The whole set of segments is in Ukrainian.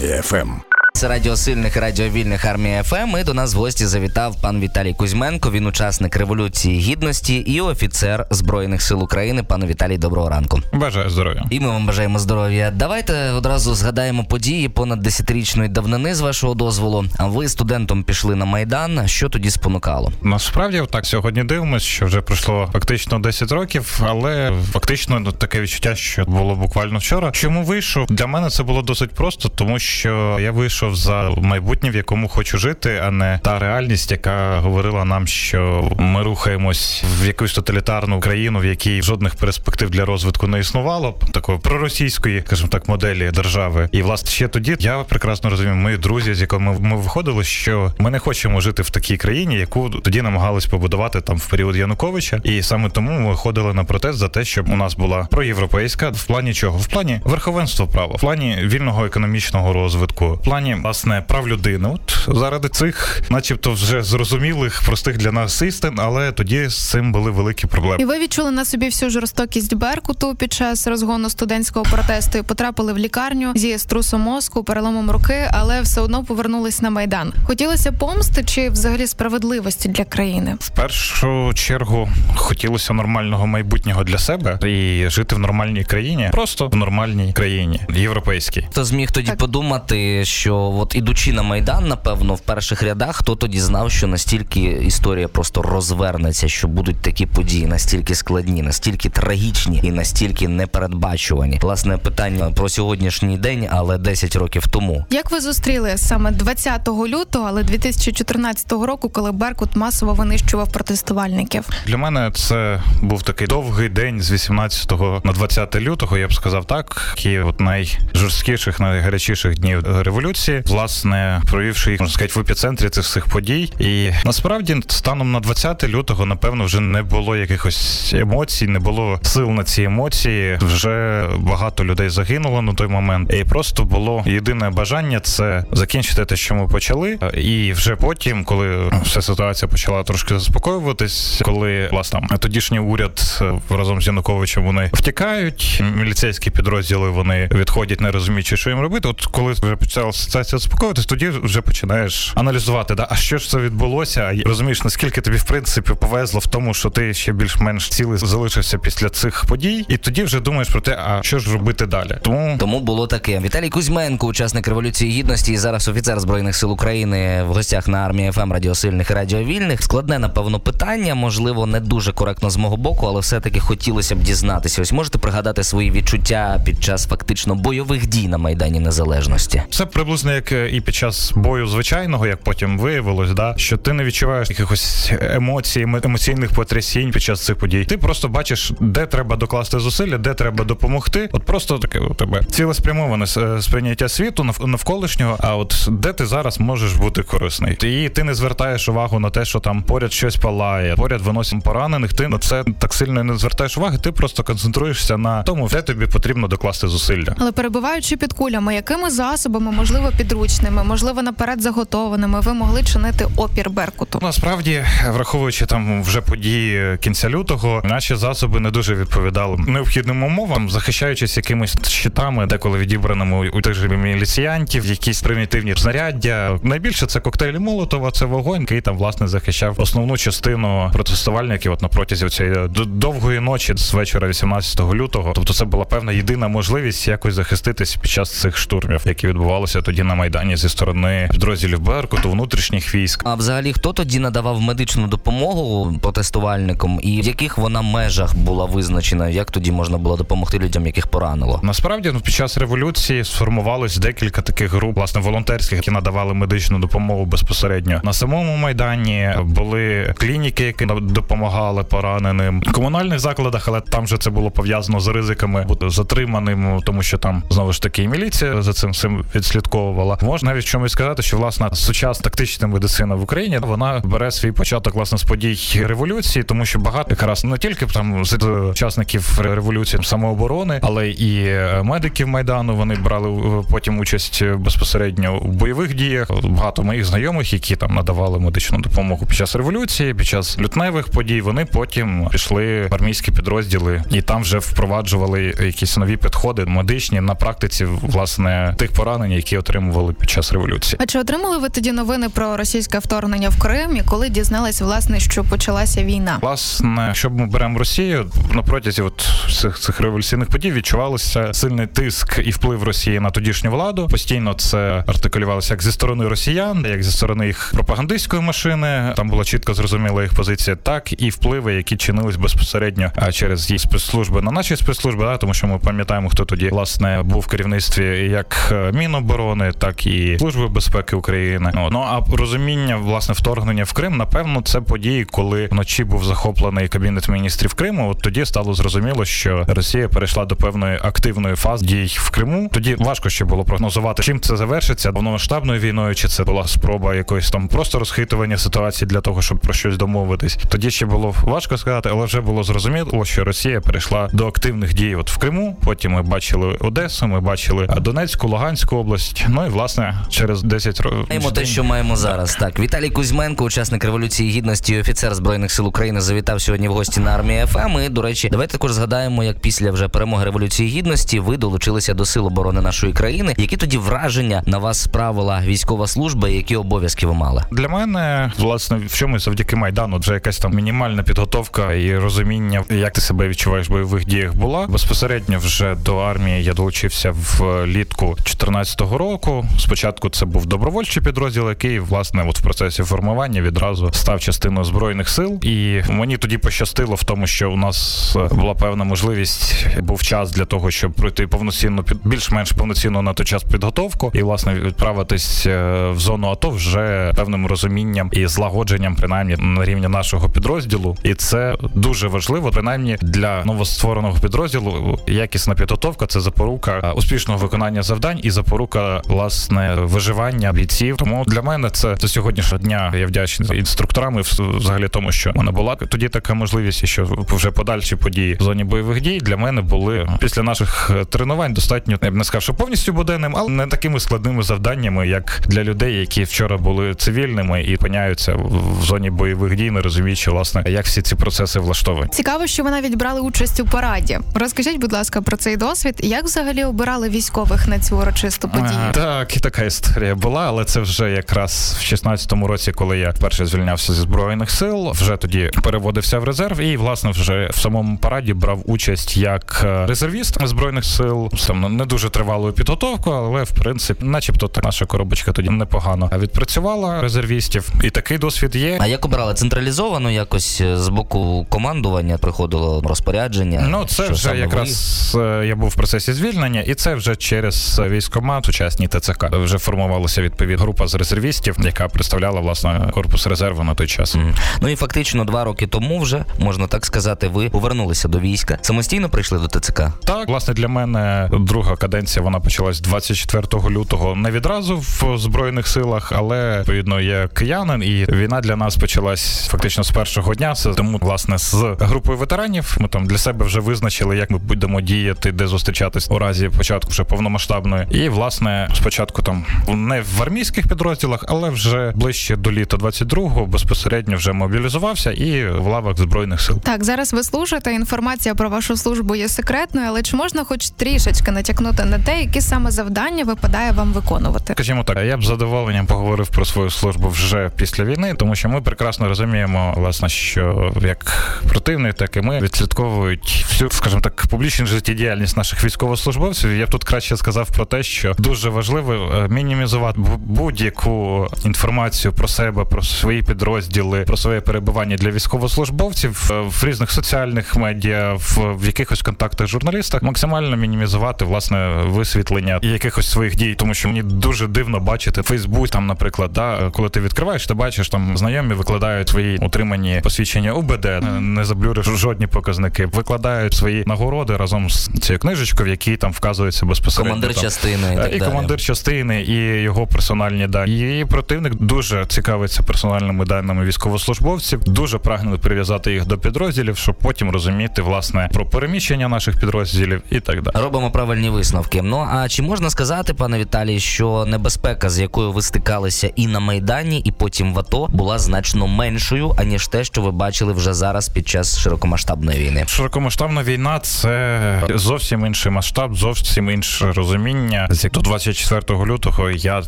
Армія FM. Це радіо сильних радіо вільних Армія FM. І до нас в гості завітав пан Віталій Кузьменко. Він учасник революції гідності і офіцер збройних сил України. Пане Віталій, доброго ранку. Бажаю здоров'я. І ми вам бажаємо здоров'я. Давайте одразу згадаємо події понад десятирічної давнини з вашого дозволу. А ви студентом пішли на майдан. Що тоді спонукало? Насправді так сьогодні дивимося, що вже пройшло фактично 10 років, але фактично ну, таке відчуття, що було буквально вчора. Чому вийшов? Для мене це було досить просто, тому що я вийшов за майбутнє, в якому хочу жити, а не та реальність, яка говорила нам, що ми рухаємось в якусь тоталітарну країну, в якій жодних перспектив для розвитку не існувало, такої проросійської, скажімо так, моделі держави. І власне ще тоді я прекрасно розумію, мої друзі, з якими ми виходили, що ми не хочемо жити в такій країні, яку тоді намагались побудувати там в період Януковича, і саме тому ми виходили на протест за те, щоб у нас була проєвропейська в плані чого? В плані верховенства права, в плані вільного економічного розвитку, в плані власне прав людини. От заради цих, начебто, вже зрозумілих, простих для нас істин, але тоді з цим були великі проблеми. І ви відчули на собі всю жорстокість Беркуту під час розгону студентського протесту і потрапили в лікарню зі струсом мозку, переломом руки, але все одно повернулись на майдан. Хотілося помсти чи взагалі справедливості для країни? В першу чергу хотілося нормального майбутнього для себе і жити в нормальній країні, просто в нормальній країні, європейській. Хто зміг тоді Так. подумати, що от ідучи на майдан, напевно, в перших рядах, хто тоді знав, що настільки історія просто розвернеться, що будуть такі події настільки складні, настільки трагічні і настільки непередбачувані. Власне питання про сьогоднішній день, але 10 років тому. Як ви зустріли саме 20 лютого, але 2014 року, коли Беркут масово винищував протестувальників? Для мене це був такий довгий день з 18 на 20 лютого. Я б сказав так, які от найжорсткіших, найгарячіших днів революції, власне, провівши їх можна сказати, в епіцентрі цих всіх подій. І насправді, станом на 20 лютого, напевно, вже не було якихось емоцій, не було сил на ці емоції. Вже багато людей загинуло на той момент, і просто було єдине бажання це закінчити те, що ми почали. І вже потім, коли вся ситуація почала трошки заспокоюватись, коли власне тодішній уряд разом з Януковичем вони втікають, міліцейські підрозділи вони відходять, не розуміючи, що їм робити. От коли вже почала ситуація заспокоюватись, тоді вже починаєш аналізувати, да, а що ж це відбулося, розумієш, наскільки тобі в принципі повезло в тому, що ти ще більш-менш цілий залишився після цих подій, і тоді вже думаєш про те, а що ж робити далі. Тому Тому було таке. Віталій Кузьменко, учасник революції гідності, і зараз офіцер збройних сил України в гостях на армії ФМ Радіосильних і Радіовільних. Складне, напевно, питання, можливо, не дуже коректно з мого боку, але все-таки хотілося б дізнатися. Ось можете пригадати свої відчуття під час фактично бойових дій на майдані Незалежності. Це приблизно як е, і під час бою звичайного, як потім виявилось, да що ти не відчуваєш якихось емоцій, емо- емоційних потрясінь під час цих подій. Ти просто бачиш, де треба докласти зусилля, де треба допомогти. От просто таке у тебе цілеспрямоване с- сприйняття світу навколишнього. А от де ти зараз можеш бути корисний, і ти не звертаєш увагу на те, що там поряд щось палає, поряд виносять поранених. Ти на це так сильно не звертаєш уваги. Ти просто концентруєшся на тому, де тобі потрібно докласти зусилля. Але перебуваючи під кулями, якими засобами, можливо, підручними, можливо, наперед заготованими, ви могли чинити опір Беркуту? Насправді, враховуючи там вже події кінця лютого, наші засоби не дуже відповідали необхідним умовам, захищаючись якимись щитами, деколи відібраними у тих же міліціянтів, якісь примітивні знаряддя. Найбільше це коктейлі Молотова, це вогонь, який там власне захищав основну частину протестувальників. От на протязі цієї довгої ночі з вечора 18 лютого. Тобто, це була певна єдина можливість якось захиститись під час цих штурмів, які відбувалися тоді на майдані зі сторони підрозділів Беркуту, внутрішніх військ. А взагалі, хто тоді надавав медичну допомогу протестувальникам, і в яких вона межах була визначена? Як тоді можна було допомогти людям, яких поранило? Насправді, ну під час революції сформувалось декілька таких груп, власне, волонтерських, які надавали медичну допомогу безпосередньо на самому майдані. Були клініки, які допомагали пораненим в комунальних закладах, але там же це було пов'язано з ризиками бути затриманим, тому що там знову ж таки і міліція за цим всім відслідковувала. Можна навіть чомусь сказати, що власне сучасна тактична медицина в Україні вона бере свій початок власне з подій революції, тому що багато якраз не тільки там з учасників революції самооборони, але і е, медиків майдану. Вони брали е, потім участь безпосередньо у бойових діях. Багато моїх знайомих, які там надавали медичну допомогу під час революції, під час лютневих подій, вони потім пішли в армійські підрозділи і там вже впроваджували якісь нові підходи медичні на практиці, власне, тих поранень, які отримували отримували під час революції. А чи отримали ви тоді новини про російське вторгнення в Крим і коли дізнались, власне, що почалася війна? Власне, якщо ми беремо Росію, на протязі от цих цих революційних подій відчувалося сильний тиск і вплив Росії на тодішню владу. Постійно це артикулювалося як зі сторони росіян, як зі сторони їх пропагандистської машини. Там була чітко зрозуміла їх позиція, так і впливи, які чинились безпосередньо через їх спецслужби на наші спецслужби, да, тому що ми пам'ятаємо, хто тоді власне був в керівництві як е, Міноборони, так і Служби безпеки України. Ну а розуміння власне вторгнення в Крим, напевно, це події, коли вночі був захоплений кабінет міністрів Криму. От тоді стало зрозуміло, що Росія перейшла до певної активної фази дій в Криму. Тоді важко ще було прогнозувати, чим це завершиться повномасштабною війною, чи це була спроба якоїсь там просто розхитування ситуації для того, щоб про щось домовитись. Тоді ще було важко сказати, але вже було зрозуміло, що Росія перейшла до активних дій. От в Криму. Потім ми бачили Одесу, ми бачили Донецьку, Луганську область. Ну і власне через 10 років Маємо те, що маємо зараз. Так, Віталій Кузьменко, учасник революції гідності, і офіцер збройних сил України, завітав сьогодні в гості на армії ФМ. І, до речі, давайте також згадаємо, як після вже перемоги революції гідності ви долучилися до сил оборони нашої країни. Які тоді враження на вас справила військова служба, і які обов'язки ви мали? Для мене власне в чомусь завдяки майдану вже якась там мінімальна підготовка і розуміння, як ти себе відчуваєш в бойових діях була безпосередньо вже до армії. Я долучився в літку 2014 року. Спочатку це був добровольчий підрозділ, який власне от в процесі формування відразу став частиною збройних сил. І мені тоді пощастило в тому, що у нас була певна можливість, був час для того, щоб пройти повноцінну більш-менш повноцінну на той час підготовку і власне відправитись е, в зону АТО вже певним розумінням і злагодженням, принаймні на рівні нашого підрозділу. І це дуже важливо, принаймні для новоствореного підрозділу. Якісна підготовка це запорука е, успішного виконання завдань і запорука власне виживання бійців. Тому для мене це до сьогоднішнього дня я вдячний інструкторам і взагалі тому, що в мене була тоді така можливість, що вже подальші події в зоні бойових дій для мене були після наших тренувань достатньо я б не сказав, що повністю буденним, але не такими складними завданнями, як для людей, які вчора були цивільними і опиняються в зоні бойових дій, не розуміючи власне, як всі ці процеси влаштовані. Цікаво, що ви навіть брали участь у параді. Розкажіть, будь ласка, про цей досвід. Як взагалі обирали військових на цю урочисту подію? А, так, і така історія була, але це вже якраз в 16-му році, коли я вперше звільнявся зі збройних сил, вже тоді переводився в резерв, і власне вже в самому параді брав участь як е, резервіст збройних сил. Сам не дуже тривалою підготовкою, але в принципі, начебто, так наша коробочка тоді непогано відпрацювала резервістів, і такий досвід є. А як обирали централізовано якось е, з боку командування приходило розпорядження? Ну це вже якраз ви? я був в процесі звільнення, і це вже через військомат, сучасні ТЦК. Вже формувалася відповідна група з резервістів, яка представляла власне корпус резерву на той час. Мгм. Ну і фактично два роки тому вже можна так сказати, ви повернулися до війська. Самостійно прийшли до ТЦК. Так, власне, для мене друга каденція вона почалась 24 лютого. Не відразу в збройних силах, але відповідно є киянин, і війна для нас почалась фактично з першого дня. Це тому, власне, з групою ветеранів. Ми там для себе вже визначили, як ми будемо діяти, де зустрічатись у разі початку вже повномасштабної. І власне спочатку там не в армійських підрозділах, але вже ближче до літа 22-го безпосередньо вже мобілізувався і в лавах збройних сил. Так, зараз ви служите. Інформація про вашу службу є секретною, але чи можна хоч трішечки натякнути на те, які саме завдання випадає вам виконувати? Скажімо так, я б з задоволенням поговорив про свою службу вже після війни, тому що ми прекрасно розуміємо, власне, що як противник, так і ми відслідковують всю, скажімо так, публічну життєдіяльність наших військовослужбовців. Я б тут краще сказав про те, що дуже важливо е, мінімізувати будь-яку інформацію про себе, про свої підрозділи, про своє перебування для військовослужбовців е, в різних соціальних медіа, в, якихось контактах з журналістах, максимально мінімізувати власне висвітлення якихось своїх дій, тому що мені дуже дивно бачити Фейсбук, там, наприклад, да, коли ти відкриваєш, ти бачиш там знайомі викладають свої утримані посвідчення УБД, не заблюриш жодні показники, викладають свої нагороди разом з цією книжечкою, в якій там вказується безпосередньо Командир там, частини і Е, так далі. командир частини, і його персональні дані. Її противник дуже цікавиться персональними даними військовослужбовців, дуже прагне прив'язати їх до підрозділів, щоб потім розуміти власне про переміщення наших підрозділів і так далі. Робимо правильні висновки. Ну а чи можна сказати, пане Віталій, що небезпека, з якою ви стикалися і на майдані, і потім в АТО, була значно меншою, аніж те, що ви бачили вже зараз під час широкомасштабної війни? Широкомасштабна війна це зовсім інший масштаб, зовсім інше розуміння. До 24 24 лютого я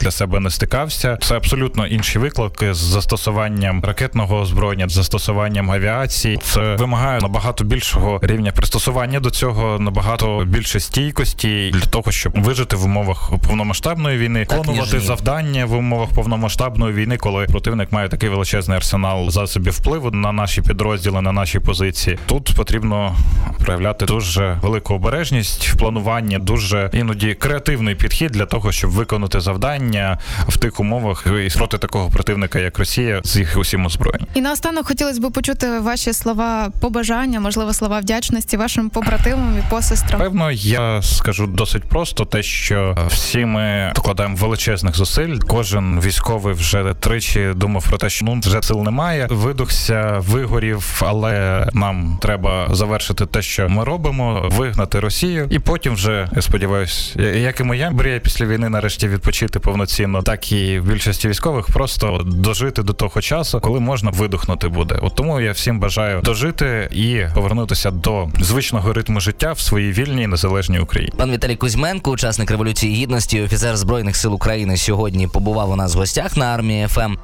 для себе не стикався. Це абсолютно інші виклики з застосуванням ракетного озброєння, з застосуванням авіації. Це вимагає набагато більшого рівня пристосування до цього, набагато більше стійкості для того, щоб вижити в умовах повномасштабної війни, виконувати завдання в умовах повномасштабної війни, коли противник має такий величезний арсенал засобів впливу на наші підрозділи, на наші позиції. Тут потрібно проявляти дуже велику обережність в плануванні, дуже іноді креативний підхід для того, щоб виконати завдання в тих умовах і проти такого противника, як Росія, з їх усім озброєнням. І наостанок хотілося б почути ваші слова побажання, можливо, слова вдячності вашим побратимам і посестрам. Певно, я скажу досить просто те, що всі ми докладаємо величезних зусиль. Кожен військовий вже тричі думав про те, що ну вже сил немає. Видухся, вигорів, але нам треба завершити те, що ми робимо, вигнати Росію, і потім вже я сподіваюся, як і моя мрія після війни нарешті відпочити повноцінно, так і в більшості військових просто дожити до того часу, коли можна видихнути буде. От тому я всім бажаю дожити і повернутися до звичного ритму життя в своїй вільній незалежній Україні. Пан Віталій Кузьменко, учасник революції гідності, офіцер збройних сил України, сьогодні побував у нас в гостях на армії FM.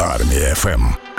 Армія FM.